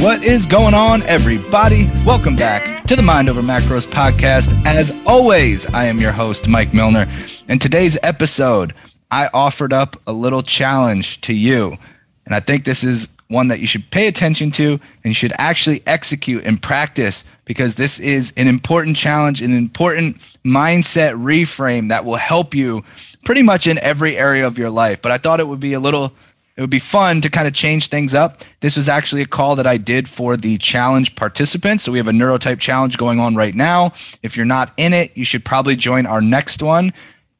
What is going on, everybody? Welcome back to the Mind Over Macros podcast. As always, I am your host, Mike Milner. In today's episode, I offered up a little challenge to you. And I think this is one that you should pay attention to and you should actually execute and practice because this is an important challenge, an important mindset reframe that will help you pretty much in every area of your life. But I thought it would be a little it would be fun to kind of change things up. This was actually a call that I did for the challenge participants. So we have a neurotype challenge going on right now. If you're not in it, you should probably join our next one.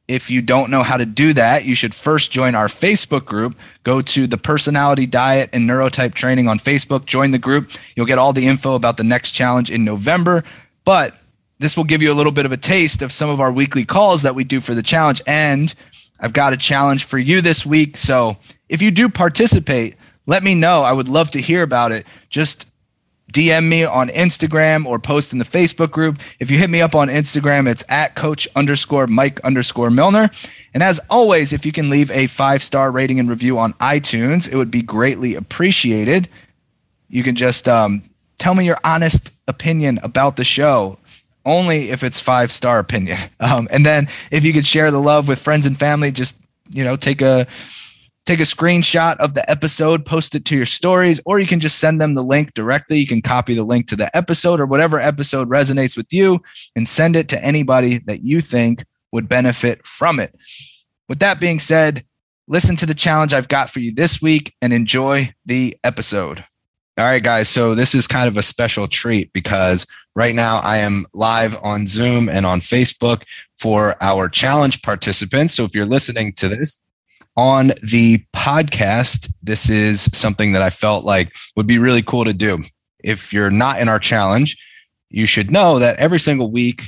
If you don't know how to do that, you should first join our Facebook group. Go to the personality diet and neurotype training on Facebook, join the group. You'll get all the info about the next challenge in November. But this will give you a little bit of a taste of some of our weekly calls that we do for the challenge. And I've got a challenge for you this week. So if you do participate, let me know. I would love to hear about it. Just DM me on Instagram or post in the Facebook group. If you hit me up on Instagram, it's at coach underscore Mike underscore Milner. And as always, if you can leave a five star rating and review on iTunes, it would be greatly appreciated. You can just um, tell me your honest opinion about the show. Only if it's five star opinion. Um, and then if you could share the love with friends and family, just you know, take a take a screenshot of the episode, post it to your stories, or you can just send them the link directly. You can copy the link to the episode or whatever episode resonates with you and send it to anybody that you think would benefit from it. With that being said, listen to the challenge I've got for you this week and enjoy the episode. All right, guys. So this is kind of a special treat because right now I am live on Zoom and on Facebook for our challenge participants. So if you're listening to this, on the podcast, this is something that I felt like would be really cool to do. If you're not in our challenge, you should know that every single week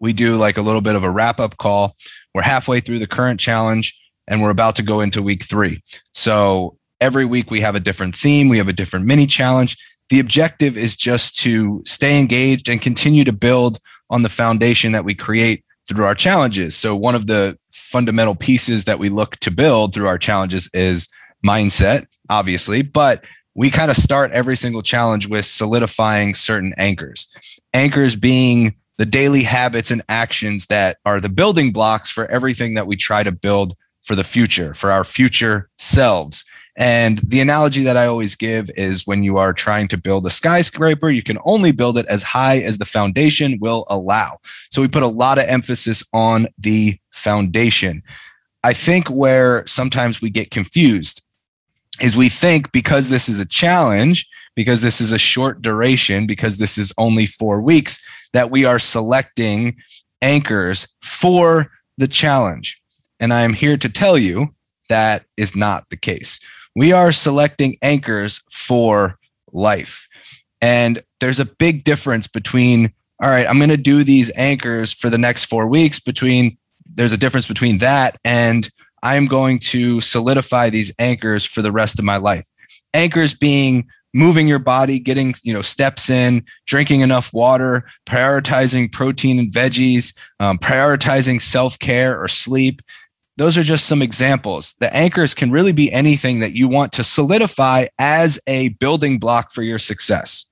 we do like a little bit of a wrap up call. We're halfway through the current challenge and we're about to go into week three. So every week we have a different theme, we have a different mini challenge. The objective is just to stay engaged and continue to build on the foundation that we create through our challenges. So one of the fundamental pieces that we look to build through our challenges is mindset, obviously, but we kind of start every single challenge with solidifying certain anchors. Anchors being the daily habits and actions that are the building blocks for everything that we try to build for the future, for our future selves. And the analogy that I always give is when you are trying to build a skyscraper, you can only build it as high as the foundation will allow. So we put a lot of emphasis on the foundation. I think where sometimes we get confused is we think because this is a challenge, because this is a short duration, because this is only four weeks, that we are selecting anchors for the challenge. And I am here to tell you that is not the case we are selecting anchors for life. And there's a big difference between, all right, I'm going to do these anchors for the next four weeks, between, there's a difference between that and I'm going to solidify these anchors for the rest of my life. Anchors being moving your body, getting, you know, steps in, drinking enough water, prioritizing protein and veggies, um, prioritizing self care or sleep, those are just some examples. The anchors can really be anything that you want to solidify as a building block for your success.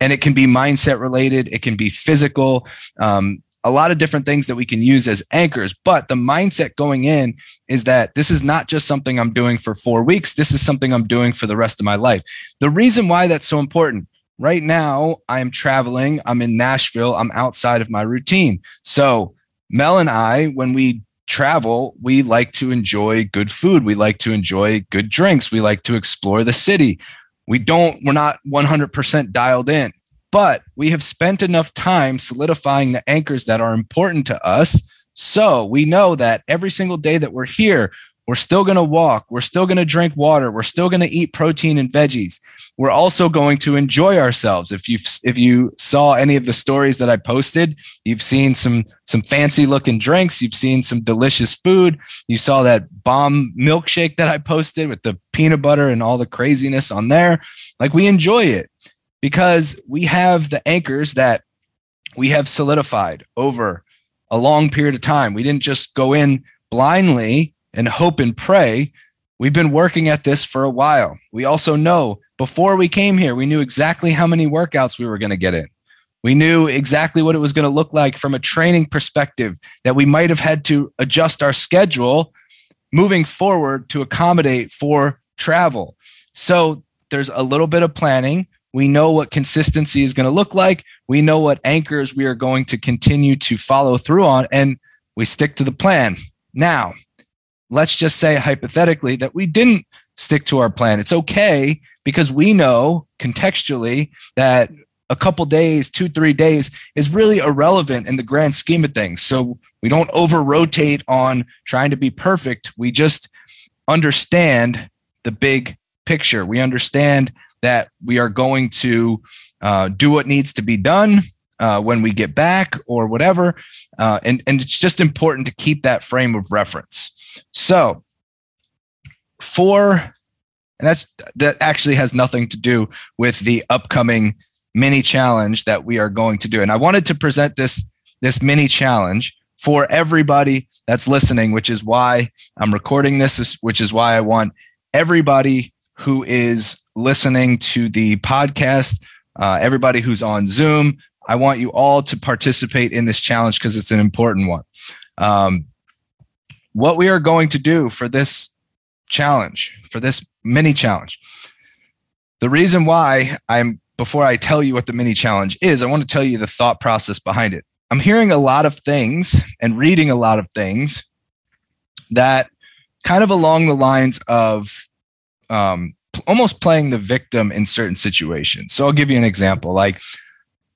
And it can be mindset related, it can be physical, um, a lot of different things that we can use as anchors. But the mindset going in is that this is not just something I'm doing for four weeks, this is something I'm doing for the rest of my life. The reason why that's so important right now, I am traveling, I'm in Nashville, I'm outside of my routine. So, Mel and I, when we travel, we like to enjoy good food. We like to enjoy good drinks. We like to explore the city. We don't, we're not 100% dialed in, but we have spent enough time solidifying the anchors that are important to us. So we know that every single day that we're here, we're still going to walk. We're still going to drink water. We're still going to eat protein and veggies. We're also going to enjoy ourselves. If you if you saw any of the stories that I posted, you've seen some some fancy looking drinks. You've seen some delicious food. You saw that bomb milkshake that I posted with the peanut butter and all the craziness on there. Like we enjoy it because we have the anchors that we have solidified over a long period of time. We didn't just go in blindly and hope and pray. We've been working at this for a while. We also know before we came here, we knew exactly how many workouts we were going to get in. We knew exactly what it was going to look like from a training perspective, that we might have had to adjust our schedule moving forward to accommodate for travel. So there's a little bit of planning. We know what consistency is going to look like. We know what anchors we are going to continue to follow through on, and we stick to the plan. Now, let's just say hypothetically that we didn't stick to our plan. It's okay because we know contextually that a couple days, two, three days is really irrelevant in the grand scheme of things. So we don't over rotate on trying to be perfect. We just understand the big picture. We understand that we are going to uh, do what needs to be done uh, when we get back or whatever. Uh, and, and it's just important to keep that frame of reference. So, for, and that's that actually has nothing to do with the upcoming mini challenge that we are going to do. And I wanted to present this this mini challenge for everybody that's listening, which is why I'm recording this, which is why I want everybody who is listening to the podcast, uh, everybody who's on Zoom. I want you all to participate in this challenge because it's an important one. Um, what we are going to do for this challenge, for this mini challenge. The reason why I'm, before I tell you what the mini challenge is, I want to tell you the thought process behind it. I'm hearing a lot of things and reading a lot of things that kind of along the lines of um, almost playing the victim in certain situations. So I'll give you an example. Like,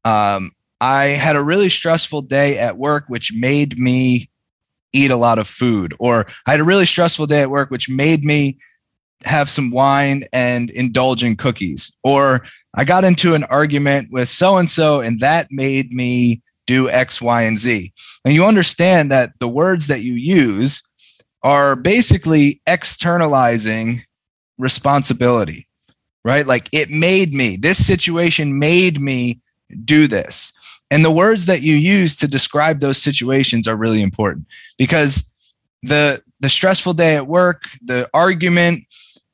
um, I had a really stressful day at work, which made me eat a lot of food, or I had a really stressful day at work, which made me have some wine and indulge in cookies, or I got into an argument with so and so, and that made me do X, Y, and Z. And you understand that the words that you use are basically externalizing responsibility, right? Like it made me, this situation made me do this. And the words that you use to describe those situations are really important because the the stressful day at work, the argument,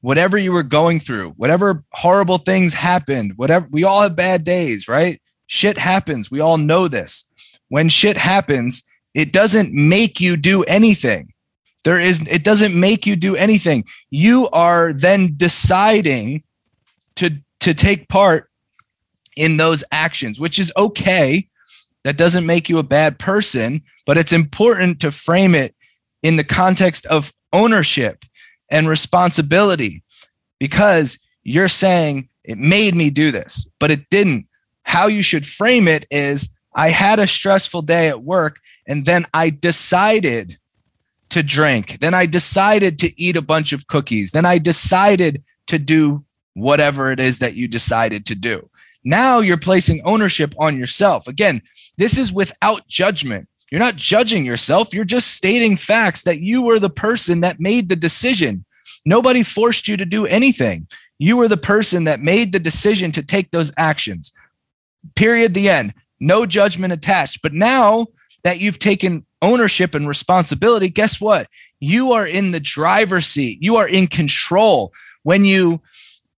whatever you were going through, whatever horrible things happened, whatever we all have bad days, right? Shit happens. We all know this. When shit happens, it doesn't make you do anything. There is it doesn't make you do anything. You are then deciding to to take part in those actions, which is okay that doesn't make you a bad person, but it's important to frame it in the context of ownership and responsibility because you're saying it made me do this, but it didn't. How you should frame it is I had a stressful day at work and then I decided to drink. Then I decided to eat a bunch of cookies. Then I decided to do whatever it is that you decided to do. Now you're placing ownership on yourself. Again, this is without judgment. You're not judging yourself. You're just stating facts that you were the person that made the decision. Nobody forced you to do anything. You were the person that made the decision to take those actions. Period. The end. No judgment attached. But now that you've taken ownership and responsibility, guess what? You are in the driver's seat. You are in control. When you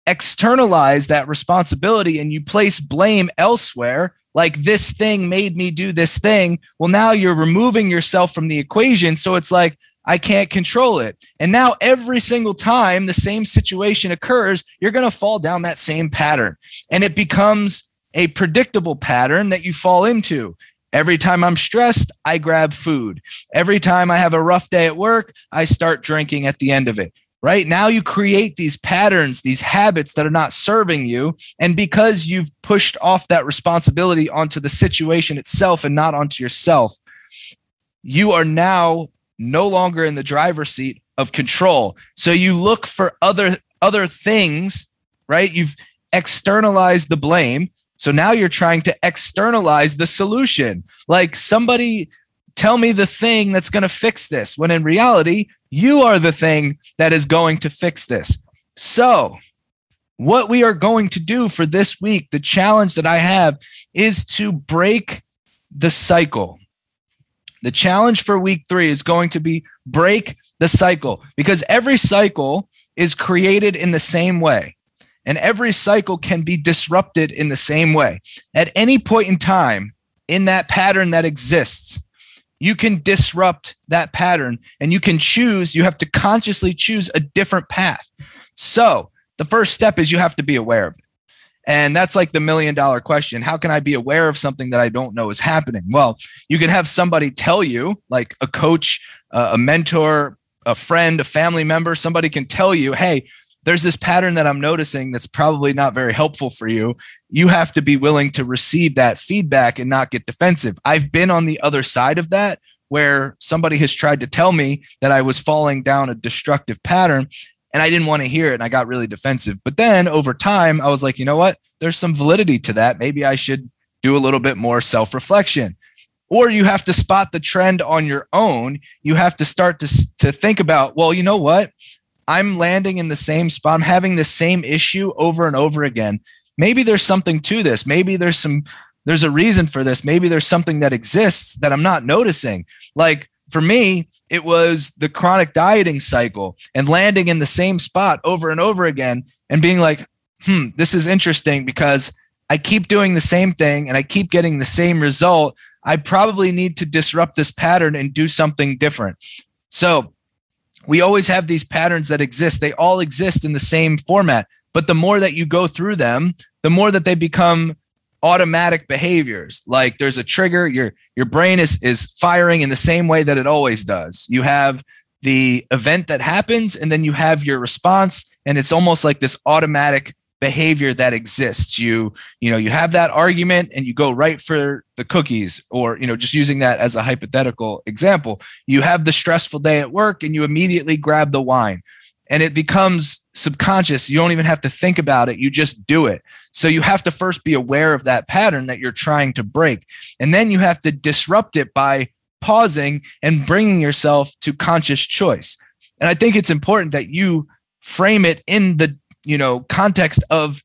externalize that responsibility and you place blame elsewhere, like this thing made me do this thing. Well, now you're removing yourself from the equation. So it's like, I can't control it. And now every single time the same situation occurs, you're going to fall down that same pattern. And it becomes a predictable pattern that you fall into. Every time I'm stressed, I grab food. Every time I have a rough day at work, I start drinking at the end of it right? Now you create these patterns, these habits that are not serving you. And because you've pushed off that responsibility onto the situation itself and not onto yourself, you are now no longer in the driver's seat of control. So you look for other other things, right? You've externalized the blame. So now you're trying to externalize the solution. Like somebody tell me the thing that's going to fix this when in reality you are the thing that is going to fix this so what we are going to do for this week the challenge that i have is to break the cycle the challenge for week 3 is going to be break the cycle because every cycle is created in the same way. And every cycle can be disrupted in the same way. At any point in time in that pattern that exists, you can disrupt that pattern and you can choose, you have to consciously choose a different path. So the first step is you have to be aware of it. And that's like the million dollar question. How can I be aware of something that I don't know is happening? Well, you can have somebody tell you, like a coach, a mentor, a friend, a family member, somebody can tell you, hey, there's this pattern that I'm noticing that's probably not very helpful for you. You have to be willing to receive that feedback and not get defensive. I've been on the other side of that where somebody has tried to tell me that I was falling down a destructive pattern and I didn't want to hear it and I got really defensive. But then over time, I was like, you know what? There's some validity to that. Maybe I should do a little bit more self reflection. Or you have to spot the trend on your own. You have to start to, to think about, well, you know what? I'm landing in the same spot. I'm having the same issue over and over again. Maybe there's something to this. Maybe there's some, there's a reason for this. Maybe there's something that exists that I'm not noticing. Like for me, it was the chronic dieting cycle and landing in the same spot over and over again and being like, hmm, this is interesting because I keep doing the same thing and I keep getting the same result. I probably need to disrupt this pattern and do something different. So we always have these patterns that exist. They all exist in the same format. But the more that you go through them, the more that they become automatic behaviors like there's a trigger your your brain is is firing in the same way that it always does you have the event that happens and then you have your response and it's almost like this automatic behavior that exists you you know you have that argument and you go right for the cookies or you know just using that as a hypothetical example you have the stressful day at work and you immediately grab the wine and it becomes subconscious. You don't even have to think about it. You just do it. So you have to first be aware of that pattern that you're trying to break. And then you have to disrupt it by pausing and bringing yourself to conscious choice. And I think it's important that you frame it in the, you know, context of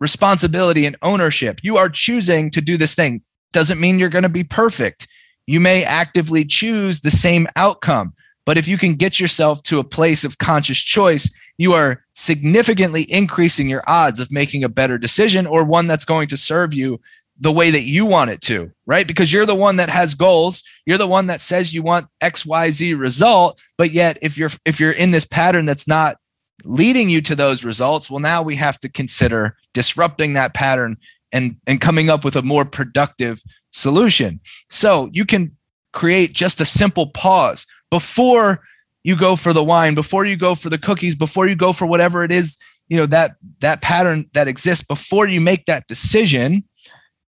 responsibility and ownership. You are choosing to do this thing. Doesn't mean you're going to be perfect. You may actively choose the same outcome. But if you can get yourself to a place of conscious choice, you are significantly increasing your odds of making a better decision or one that's going to serve you the way that you want it to, right? Because you're the one that has goals, you're the one that says you want XYZ result, but yet if you're if you're in this pattern that's not leading you to those results, well now we have to consider disrupting that pattern and and coming up with a more productive solution. So, you can create just a simple pause before you go for the wine, before you go for the cookies, before you go for whatever it is, you know, that that pattern that exists before you make that decision,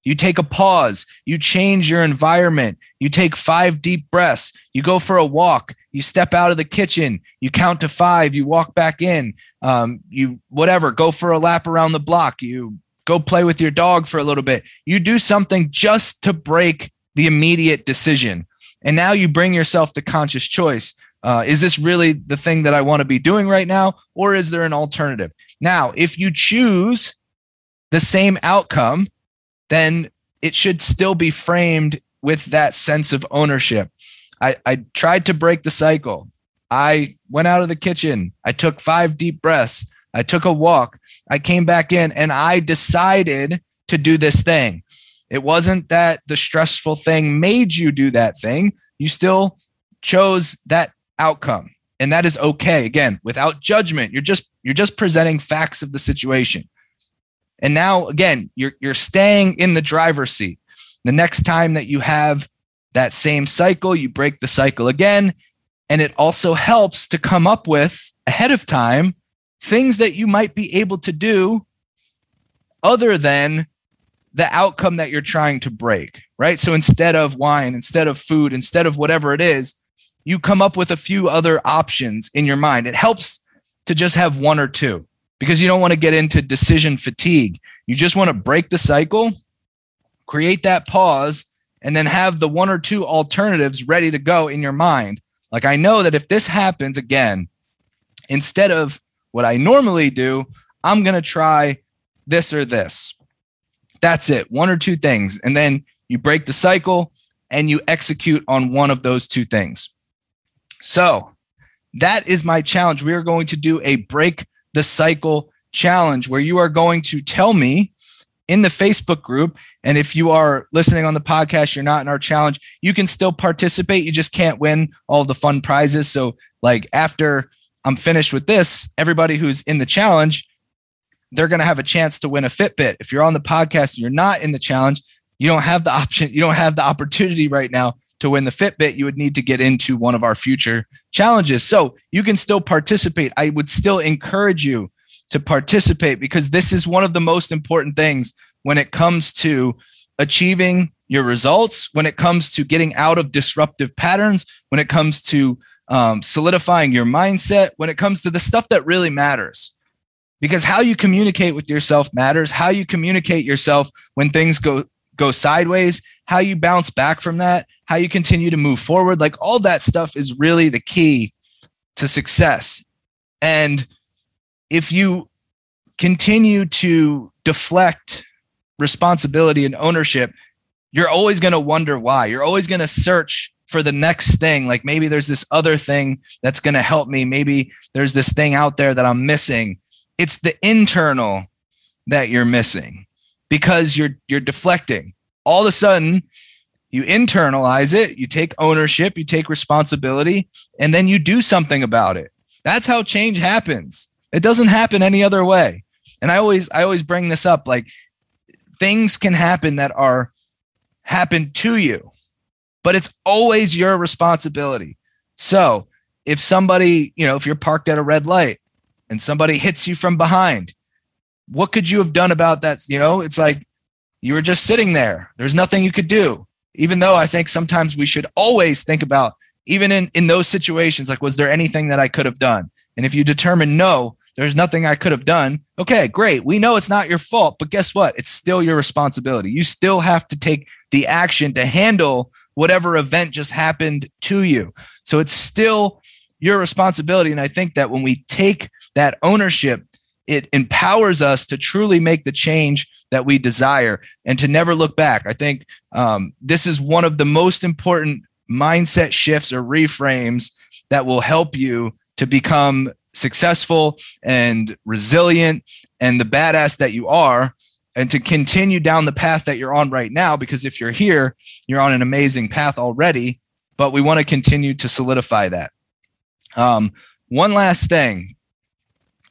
you take a pause, you change your environment, you take 5 deep breaths, you go for a walk, you step out of the kitchen, you count to 5, you walk back in, um, you whatever, go for a lap around the block, you go play with your dog for a little bit. You do something just to break the immediate decision. And now you bring yourself to conscious choice. Uh, is this really the thing that I want to be doing right now? Or is there an alternative? Now, if you choose the same outcome, then it should still be framed with that sense of ownership. I, I tried to break the cycle. I went out of the kitchen. I took five deep breaths. I took a walk. I came back in and I decided to do this thing. It wasn't that the stressful thing made you do that thing. You still chose that outcome. And that is okay. Again, without judgment, you're just you're just presenting facts of the situation. And now again, you're you're staying in the driver's seat. The next time that you have that same cycle, you break the cycle again, and it also helps to come up with ahead of time things that you might be able to do other than the outcome that you're trying to break, right? So instead of wine, instead of food, instead of whatever it is, you come up with a few other options in your mind. It helps to just have one or two because you don't want to get into decision fatigue. You just want to break the cycle, create that pause, and then have the one or two alternatives ready to go in your mind. Like, I know that if this happens again, instead of what I normally do, I'm going to try this or this. That's it, one or two things. And then you break the cycle and you execute on one of those two things. So that is my challenge. We are going to do a break the cycle challenge where you are going to tell me in the Facebook group. And if you are listening on the podcast, you're not in our challenge, you can still participate. You just can't win all the fun prizes. So, like, after I'm finished with this, everybody who's in the challenge, they're going to have a chance to win a Fitbit. If you're on the podcast and you're not in the challenge, you don't have the option, you don't have the opportunity right now to win the Fitbit. You would need to get into one of our future challenges. So you can still participate. I would still encourage you to participate because this is one of the most important things when it comes to achieving your results, when it comes to getting out of disruptive patterns, when it comes to um, solidifying your mindset, when it comes to the stuff that really matters. Because how you communicate with yourself matters. How you communicate yourself when things go go sideways, how you bounce back from that, how you continue to move forward, like all that stuff is really the key to success. And if you continue to deflect responsibility and ownership, you're always going to wonder why. You're always going to search for the next thing. Like maybe there's this other thing that's going to help me. Maybe there's this thing out there that I'm missing. It's the internal that you're missing because you're you're deflecting. All of a sudden, you internalize it, you take ownership, you take responsibility, and then you do something about it. That's how change happens. It doesn't happen any other way. And I always I always bring this up like things can happen that are happen to you, but it's always your responsibility. So, if somebody, you know, if you're parked at a red light and somebody hits you from behind, what could you have done about that? You know, it's like you were just sitting there. There's nothing you could do. Even though I think sometimes we should always think about, even in, in those situations, like, was there anything that I could have done? And if you determine no, there's nothing I could have done. Okay, great. We know it's not your fault, but guess what? It's still your responsibility. You still have to take the action to handle whatever event just happened to you. So it's still your responsibility. And I think that when we take that ownership, it empowers us to truly make the change that we desire and to never look back. I think um, this is one of the most important mindset shifts or reframes that will help you to become successful and resilient and the badass that you are and to continue down the path that you're on right now because if you're here you're on an amazing path already but we want to continue to solidify that um, one last thing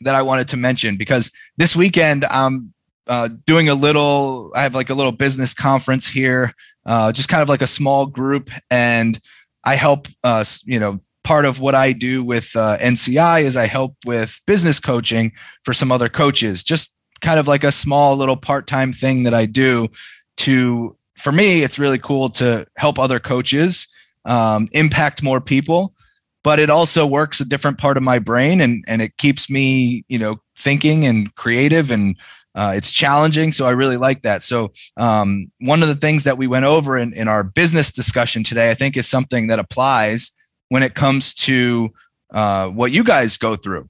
that i wanted to mention because this weekend i'm uh, doing a little i have like a little business conference here uh, just kind of like a small group and i help us you know part of what I do with uh, NCI is I help with business coaching for some other coaches, just kind of like a small little part time thing that I do to, for me, it's really cool to help other coaches um, impact more people. But it also works a different part of my brain and, and it keeps me, you know, thinking and creative and uh, it's challenging. So I really like that. So um, one of the things that we went over in, in our business discussion today, I think is something that applies when it comes to uh, what you guys go through.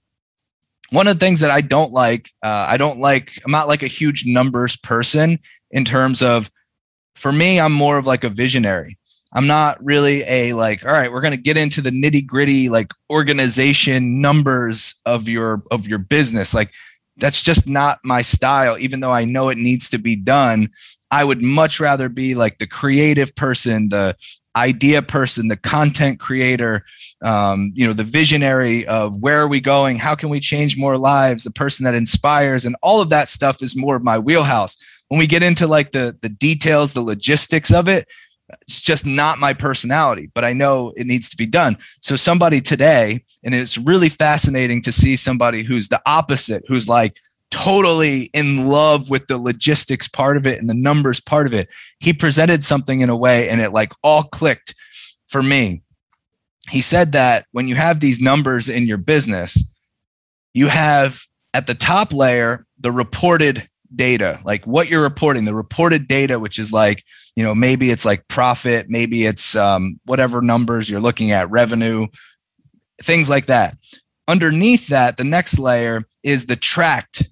One of the things that I don't like, uh, I don't like, I'm not like a huge numbers person in terms of, for me, I'm more of like a visionary. I'm not really a like, all right, we're going to get into the nitty gritty, like organization numbers of your, of your business. Like that's just not my style, even though I know it needs to be done. I would much rather be like the creative person, the idea person, the content creator, um, you know, the visionary of where are we going? How can we change more lives? The person that inspires and all of that stuff is more of my wheelhouse. When we get into like the the details, the logistics of it, it's just not my personality, but I know it needs to be done. So somebody today, and it's really fascinating to see somebody who's the opposite, who's like, totally in love with the logistics part of it and the numbers part of it. He presented something in a way and it like all clicked for me. He said that when you have these numbers in your business, you have at the top layer the reported data, like what you're reporting, the reported data, which is like, you know, maybe it's like profit, maybe it's um, whatever numbers you're looking at, revenue, things like that. Underneath that, the next layer is the tracked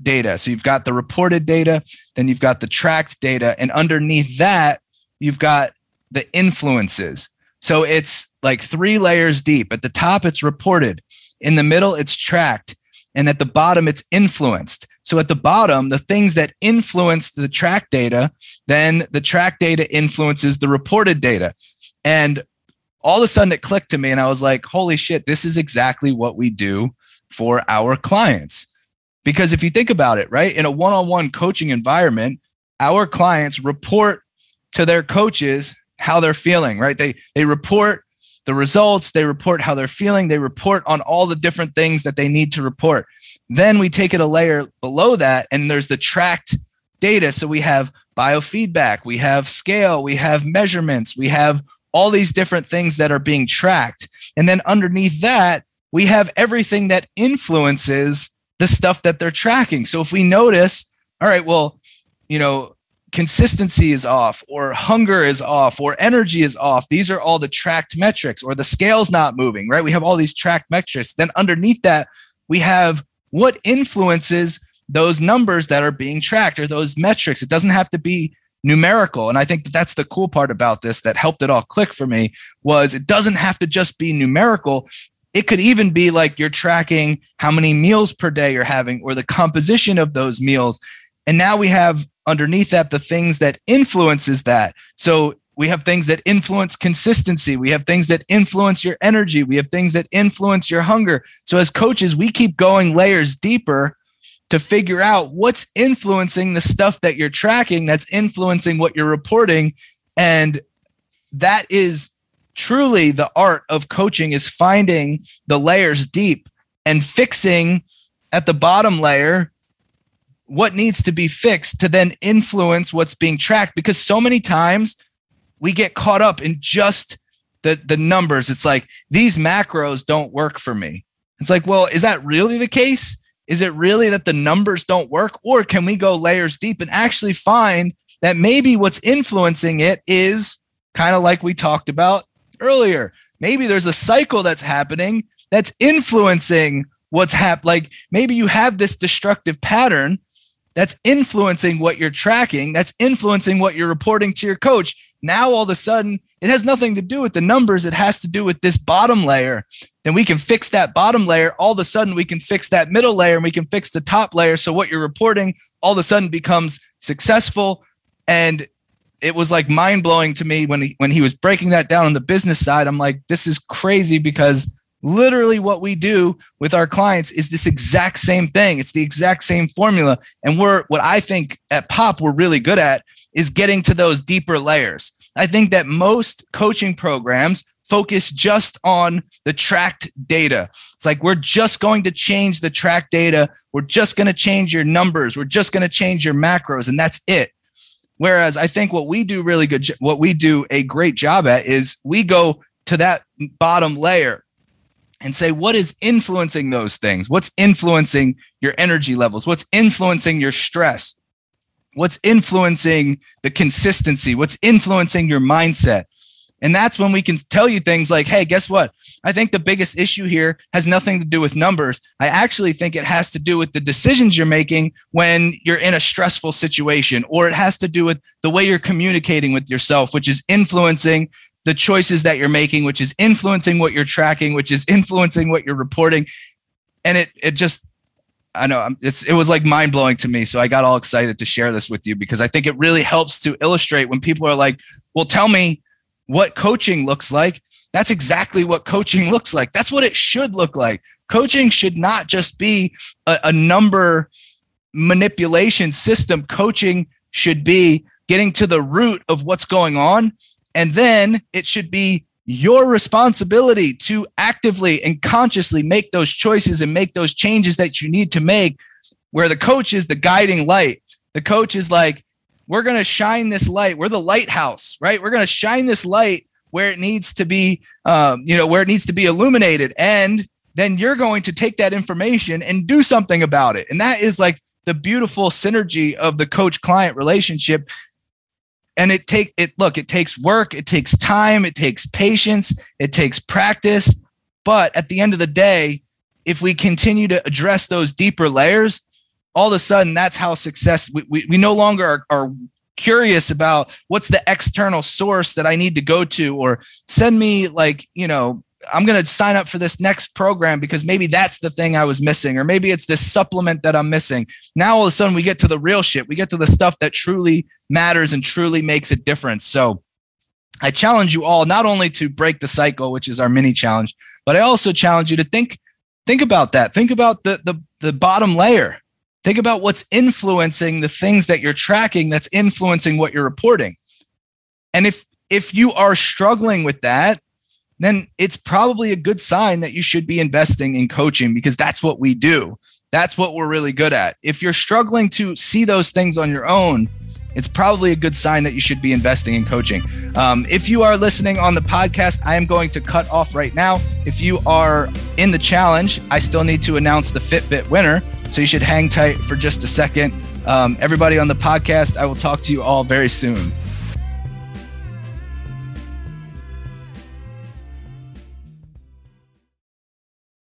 data. So you've got the reported data, then you've got the tracked data, and underneath that, you've got the influences. So it's like three layers deep. At the top, it's reported. In the middle, it's tracked. And at the bottom, it's influenced. So at the bottom, the things that influence the track data, then the track data influences the reported data. And all of a sudden it clicked to me and I was like, holy shit, this is exactly what we do for our clients. Because if you think about it, right, in a one on one coaching environment, our clients report to their coaches how they're feeling, right? They, they report the results, they report how they're feeling, they report on all the different things that they need to report. Then we take it a layer below that, and there's the tracked data. So we have biofeedback, we have scale, we have measurements, we have all these different things that are being tracked. And then underneath that, we have everything that influences the stuff that they're tracking. So if we notice, all right, well, you know, consistency is off, or hunger is off, or energy is off. These are all the tracked metrics, or the scale's not moving, right? We have all these tracked metrics. Then underneath that, we have what influences those numbers that are being tracked or those metrics. It doesn't have to be numerical. And i think that that's the cool part about this that helped it all click for me was it doesn't have to just be numerical. It could even be like you're tracking how many meals per day you're having or the composition of those meals. And now we have underneath that the things that influences that. So we have things that influence consistency. We have things that influence your energy. We have things that influence your hunger. So as coaches we keep going layers deeper to figure out what's influencing the stuff that you're tracking that's influencing what you're reporting. And that is truly the art of coaching is finding the layers deep and fixing at the bottom layer what needs to be fixed to then influence what's being tracked. Because so many times we get caught up in just the the numbers it's like these macros don't work for me it's like well is that really the case is it really that the numbers don't work? Or can we go layers deep and actually find that maybe what's influencing it is kind of like we talked about earlier? Maybe there's a cycle that's happening that's influencing what's happening. Like maybe you have this destructive pattern that's influencing what you're tracking, that's influencing what you're reporting to your coach. Now, all of a sudden, it has nothing to do with the numbers. It has to do with this bottom layer. Then we can fix that bottom layer. All of a sudden, we can fix that middle layer and we can fix the top layer. So, what you're reporting all of a sudden becomes successful. And it was like mind blowing to me when he, when he was breaking that down on the business side. I'm like, this is crazy because literally what we do with our clients is this exact same thing. It's the exact same formula. And we're what I think at Pop we're really good at is getting to those deeper layers. I think that most coaching programs focus just on the tracked data. It's like we're just going to change the track data. We're just going to change your numbers. We're just going to change your macros and that's it. Whereas I think what we do really good what we do a great job at is we go to that bottom layer and say what is influencing those things? What's influencing your energy levels? What's influencing your stress? What's influencing the consistency, what's influencing your mindset. And that's when we can tell you things like, hey, guess what? I think the biggest issue here has nothing to do with numbers. I actually think it has to do with the decisions you're making when you're in a stressful situation, or it has to do with the way you're communicating with yourself, which is influencing the choices that you're making, which is influencing what you're tracking, which is influencing what you're reporting. And it, it just, I know it was like mind blowing to me. So I got all excited to share this with you because I think it really helps to illustrate when people are like, "Well, tell me what coaching looks like." That's exactly what coaching looks like. That's what it should look like. Coaching should not just be a, a number manipulation system. Coaching should be getting to the root of what's going on, and then it should be your responsibility to actively and consciously make those choices and make those changes that you need to make where the coach is the guiding light. The coach is like we're going to shine this light. We're the lighthouse right? We're going to shine this light where it needs to be um, you know where it needs to be illuminated and then you're going to take that information and do something about it. And that is like the beautiful synergy of the coach client relationship and it take it look it takes work it takes time it takes patience it takes practice. But at the end of the day if we continue to address those deeper layers all of a sudden that's how success we, we, we no longer are, are curious about what's the external source that I need to go to, or send me like, you know, I'm going to sign up for this next program because maybe that's the thing I was missing, or maybe it's this supplement that I'm missing. Now, all of a sudden, we get to the real shit. We get to the stuff that truly matters and truly makes a difference. So, I challenge you all not only to break the cycle, which is our mini challenge, but I also challenge you to think think about that. Think about the the, the bottom layer. Think about what's influencing the things that you're tracking that's influencing what you're reporting. And if if you are struggling with that, then it's probably a good sign that you should be investing in coaching because that's what we do. That's what we're really good at. If you're struggling to see those things on your own, it's probably a good sign that you should be investing in coaching. Um, if you are listening on the podcast, I am going to cut off right now. If you are in the challenge, I still need to announce the Fitbit winner. So you should hang tight for just a second. Um, everybody on the podcast, I will talk to you all very soon.